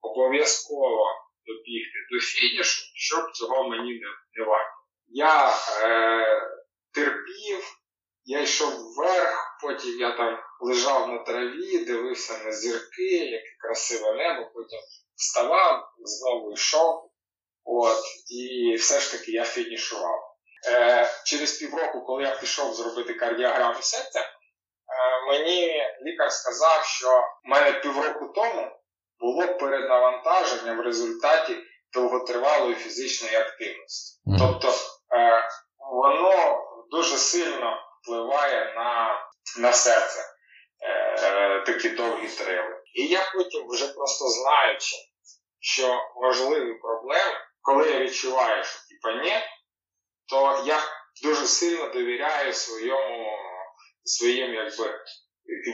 обов'язково добігти до фінішу, щоб цього мені не, не варто. Я е, терпів, я йшов вверх, потім я там лежав на траві, дивився на зірки, яке красиве небо, потім вставав, знову йшов. От, І все ж таки я фінішував. Е, Через півроку, коли я пішов зробити кардіограму серця, е, мені лікар сказав, що в мене півроку тому було перенавантаження в результаті довготривалої фізичної активності. Тобто е, воно дуже сильно впливає на на серце е, такі довгі трили. І я потім, вже просто знаючи, що можливі проблеми, коли я відчуваю, що типа ні, то я дуже сильно довіряю своєму своїм якби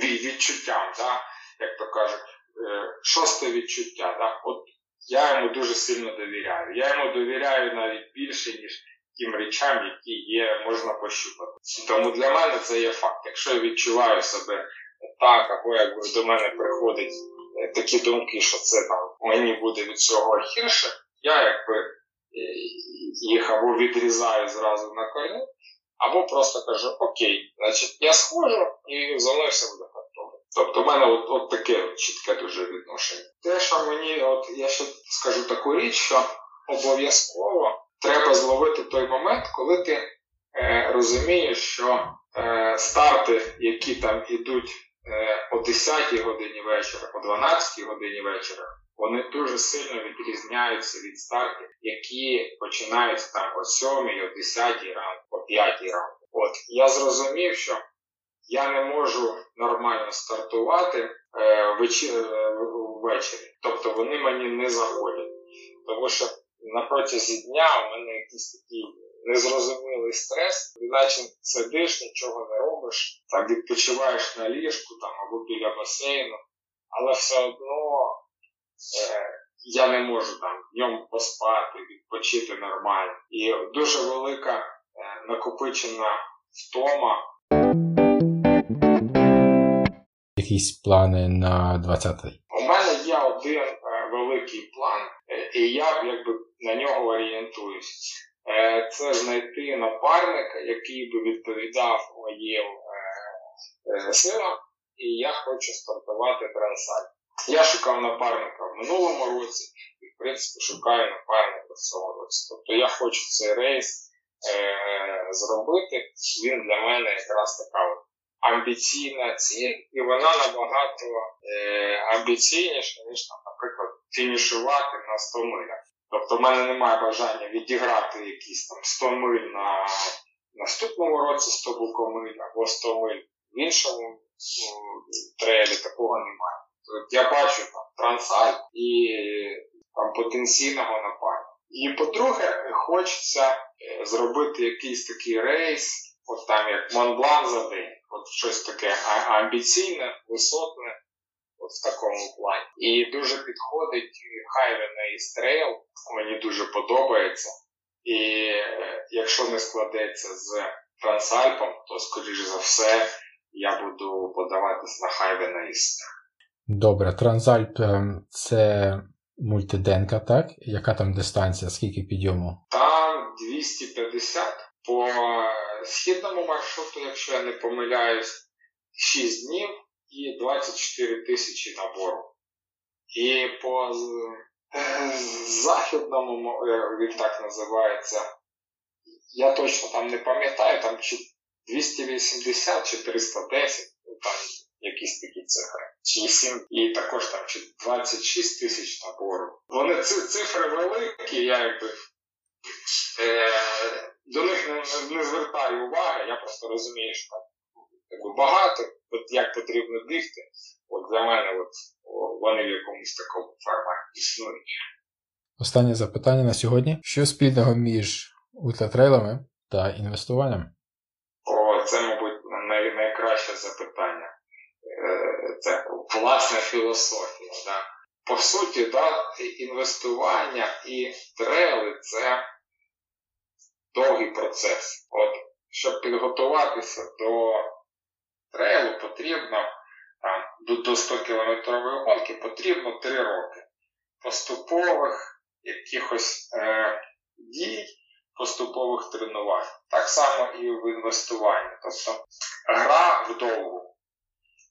відчуттям, да? як то кажуть. Е, шосте відчуття. Так? От Я йому дуже сильно довіряю. Я йому довіряю навіть більше, ніж тим речам, які є, можна пощупати. Тому для мене це є факт. Якщо я відчуваю себе так, або якби до мене приходять е, такі думки, що це там мені буде від цього гірше, я якби е, їх або відрізаю зразу на корінь, або просто кажу, окей, значить я схожу і за мною буде Тобто в мене от от таке чітке дуже відношення. Те, що мені, от я ще скажу таку річ, що обов'язково треба зловити той момент, коли ти е, розумієш, що е, старти, які там ідуть е, о 10-й годині вечора, о 12-й годині вечора, вони дуже сильно відрізняються від стартів, які починаються там о 7, о 10 ранку, о 5-й ранку. От я зрозумів, що я не можу нормально стартувати е, вечі, е, ввечері. Тобто вони мені не заходять. Тому що на протязі дня у мене якийсь такий незрозумілий стрес, іначе сидиш, нічого не робиш, там відпочиваєш на ліжку там, або біля басейну, але все одно е, я не можу там днем поспати, відпочити нормально. І дуже велика е, накопичена втома якісь плани на 20-й? У мене є один е, великий план, е, і я якби на нього орієнтуюсь. Е, це знайти напарника, який би відповідав моїм силам, і я хочу стартувати трансаль. Я шукав напарника в минулому році і, в принципі, шукаю напарника в цьому році. Тобто я хочу цей рейс зробити. Він для мене якраз така от амбіційна ціль, і вона набагато е, амбіційніша, ніж, наприклад, фінішувати на 100 милях. Тобто в мене немає бажання відіграти якісь там 100 миль на наступному році 100 букомиль або 100 миль в іншому ну, трейлі такого немає. Тобто я бачу там трансаль і там потенційного нападу. І по-друге, хочеться е, зробити якийсь такий рейс, от там як Монблан за день, от щось таке амбіційне, висотне, от в такому плані. І дуже підходить Highway Trail, мені дуже подобається. І е, якщо не складеться з Трансальпом, то, скоріш за все, я буду подаватись на Highway Добре, Трансальп ем, це мультиденка, так? Яка там дистанція, скільки підйому? Там 250 по східному маршруту, якщо я не помиляюсь, 6 днів і 24 тисячі набору. І по е, західному, він так називається, я точно там не пам'ятаю, там чи 280 чи 310, ну, там якісь такі цифри. Чи 7, і також там чи 26 тисяч набору. Вони цифри великі, я якби е, до них не, не, не звертаю уваги, я просто розумію, що там багато, от як потрібно бігти. От для мене от, вони в якомусь такому форматі існують. Останнє запитання на сьогодні. Що спільного між ультратрейлами та інвестуванням? О, це, мабуть, най- найкраще запитання. Е, це власна філософія. Да? По суті, да, інвестування і трейли це довгий процес. От, Щоб підготуватися до трейлу, потрібно там, до 100 кілометрової гонки потрібно 3 роки. Поступових якихось е, дій, поступових тренувань. Так само і в інвестуванні. Тобто гра вдовгу.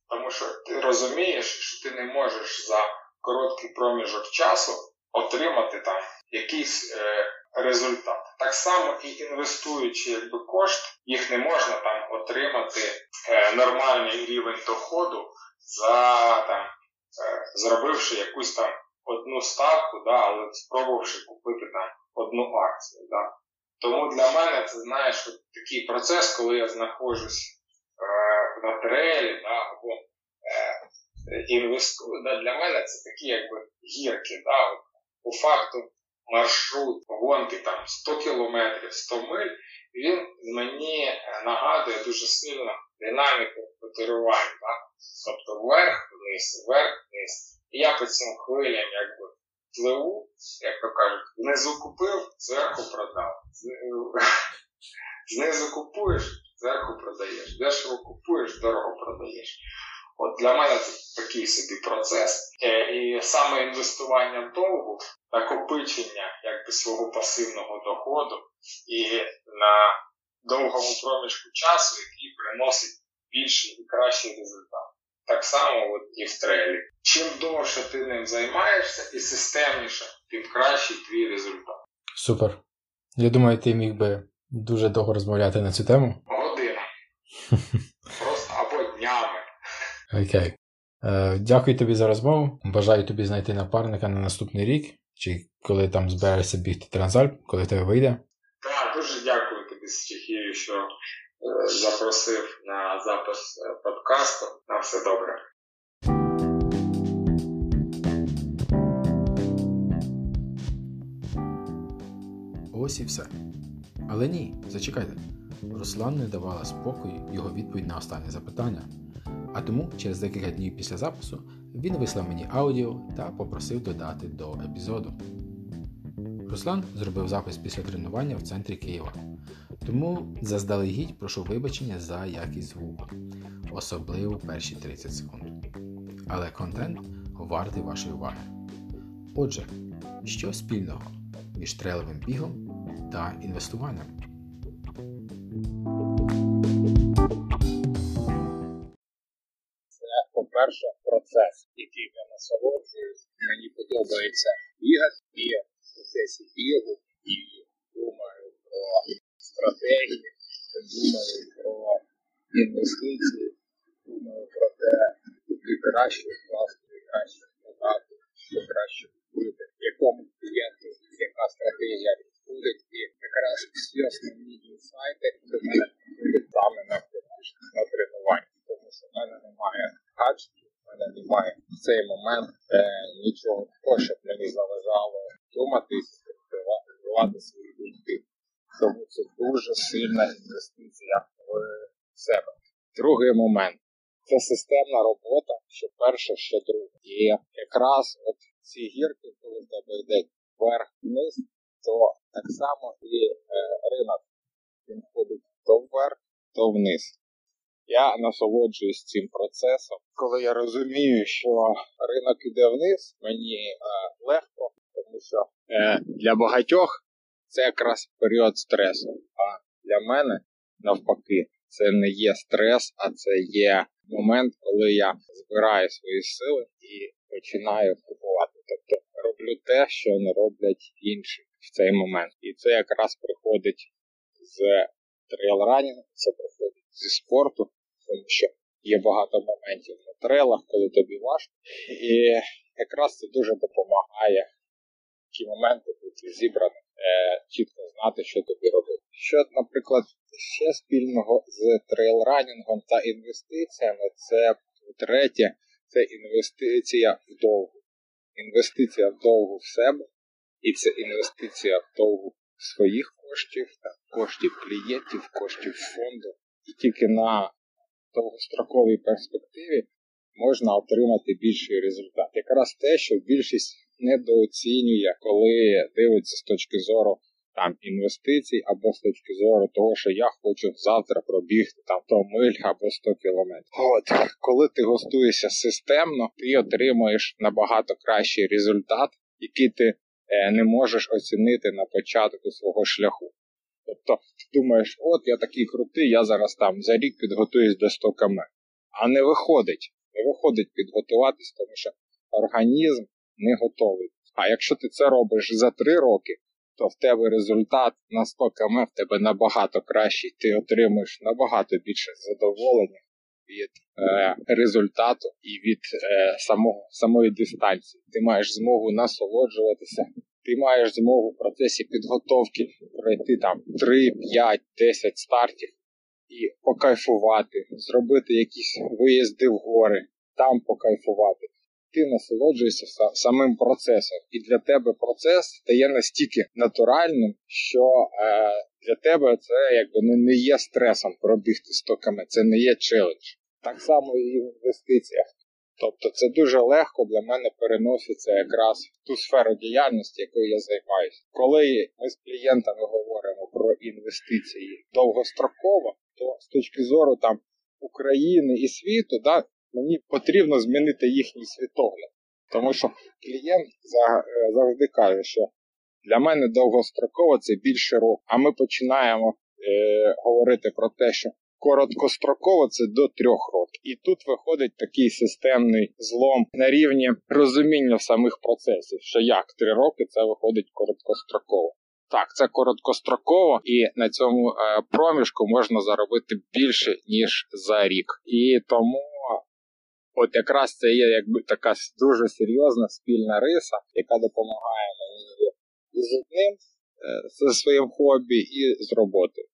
Тому що ти розумієш, що ти не можеш за короткий проміжок часу отримати там якийсь е, результат. Так само і інвестуючи якби кошт, їх не можна там отримати е, нормальний рівень доходу за там, е, зробивши якусь там одну ставку, да, але спробувавши купити там одну акцію. Да. Тому для мене це знаєш такий процес, коли я знаходжусь е, на трейлі, да, або е, інвестую. Да, Для мене це такі якби гірки. Да, По факту маршрут гонки там 100 кілометрів, 100 миль, він мені е, нагадує дуже сильно динаміку котирування. Да? Тобто вверх, вниз, вверх, вниз. І я по цим хвилям якби пливу, як то кажуть, внизу купив, зверху продав. Знизу купуєш, зверху продаєш. Дешево купуєш, дорого продаєш. От Для мене це такий собі процес. Е, і саме інвестування довгу, накопичення якби свого пасивного доходу і на довгому проміжку часу, який приносить більший і кращий результат. Так само от і в трейлі. Чим довше ти ним займаєшся і системніше, тим кращий твій результат. Супер. Я думаю, ти міг би дуже довго розмовляти на цю тему. Година. Просто або днями. Окей. Е, Дякую тобі за розмову. Бажаю тобі знайти напарника на наступний рік, чи коли там збираєшся бігти Трансальп, коли тебе вийде. Так, дуже дякую тобі, Стихію, що е, запросив на запис е, подкасту. На все добре. Ось і все. Але ні, зачекайте. Руслан не давала спокою його відповідь на останнє запитання. А тому через декілька днів після запису він вислав мені аудіо та попросив додати до епізоду. Руслан зробив запис після тренування в центрі Києва, тому заздалегідь прошу вибачення за якість звуку, особливо перші 30 секунд. Але контент вартий вашої уваги. Отже, що спільного між трейловим бігом та інвестуванням? По-перше, процес, який я насолоджуюсь. Мені подобається бігати і в процесі бігу і думаю про стратегії, думаю про інвестиції, думаю про те, куди краще вкласти, краще продати, що краще купити, якому клієнту яка стратегія підходить, і якраз всі основні інсайти до мене саме на тренування, мене немає гаджетів, в мене немає в цей момент е, нічого такого, щоб мені заважало думати і розвивати свої думки. Тому це дуже сильна інвестиція в себе. Другий момент це системна робота, що перше, що друге. І якраз от ці гірки, коли в тебе йде вверх-вниз, то так само і е, ринок він ходить то вверх, то вниз. Я насолоджуюсь цим процесом. Коли я розумію, що ринок іде вниз, мені е, легко, тому що е, для багатьох це якраз період стресу. А для мене навпаки, це не є стрес, а це є момент, коли я збираю свої сили і починаю купувати. Тобто роблю те, що не роблять інші в цей момент. І це якраз приходить з трейлранінгу, це приходить зі спорту, тому що є багато моментів на трейлах, коли тобі важко. І якраз це дуже допомагає ті моменти бути зібраним, е, чітко знати, що тобі робити. Що, наприклад, ще спільного з трейлранінгом та інвестиціями, це третє, це інвестиція в довгу. Інвестиція в довгу в себе, і це інвестиція в довгу своїх коштів, коштів клієнтів, коштів фонду. І тільки на довгостроковій перспективі можна отримати більший результат. Якраз те, що більшість недооцінює, коли дивиться з точки зору там інвестицій або з точки зору того, що я хочу завтра пробігти там 100 миль або 100 кілометрів. От коли ти гостуєшся системно, ти отримуєш набагато кращий результат, який ти е, не можеш оцінити на початку свого шляху. Тобто думаєш, от я такий крутий, я зараз там за рік підготуюсь до 100 км. А не виходить. Не виходить підготуватись, тому що організм не готовий. А якщо ти це робиш за 3 роки, то в тебе результат на 100 км в тебе набагато кращий, ти отримуєш набагато більше задоволення від е, результату і від е, самого, самої дистанції. Ти маєш змогу насолоджуватися, ти маєш змогу в процесі підготовки пройти там 3, 5, 10 стартів і покайфувати, зробити якісь виїзди в гори, там покайфувати ти насолоджуєшся самим процесом, і для тебе процес стає настільки натуральним, що е, для тебе це якби не, не є стресом пробігти 100 км, це не є челендж. Так само і в інвестиціях. Тобто це дуже легко для мене переноситься якраз в ту сферу діяльності, якою я займаюся. Коли ми з клієнтами говоримо про інвестиції довгостроково, то з точки зору там України і світу, да, мені потрібно змінити їхній світогляд. Тому що клієнт е, завжди каже, що для мене довгостроково це більше року. А ми починаємо е, говорити про те, що короткостроково це до трьох років. І тут виходить такий системний злом на рівні розуміння самих процесів, що як три роки це виходить короткостроково. Так, це короткостроково, і на цьому е, проміжку можна заробити більше ніж за рік. І тому От якраз це є якби така дуже серйозна спільна риса, яка допомагає мені з одним, е, зі своїм хобі, і з роботою.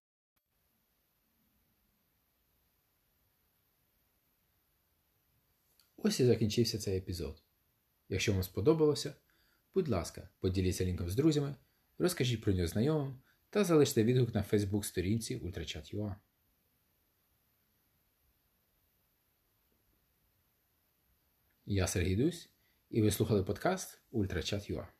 Ось і закінчився цей епізод. Якщо вам сподобалося, будь ласка, поділіться лінком з друзями, розкажіть про нього знайомим та залиште відгук на Facebook сторінці Ultrachat.ua. Я Сергій Дусь, і ви слухали подкаст Ультрачат.ua.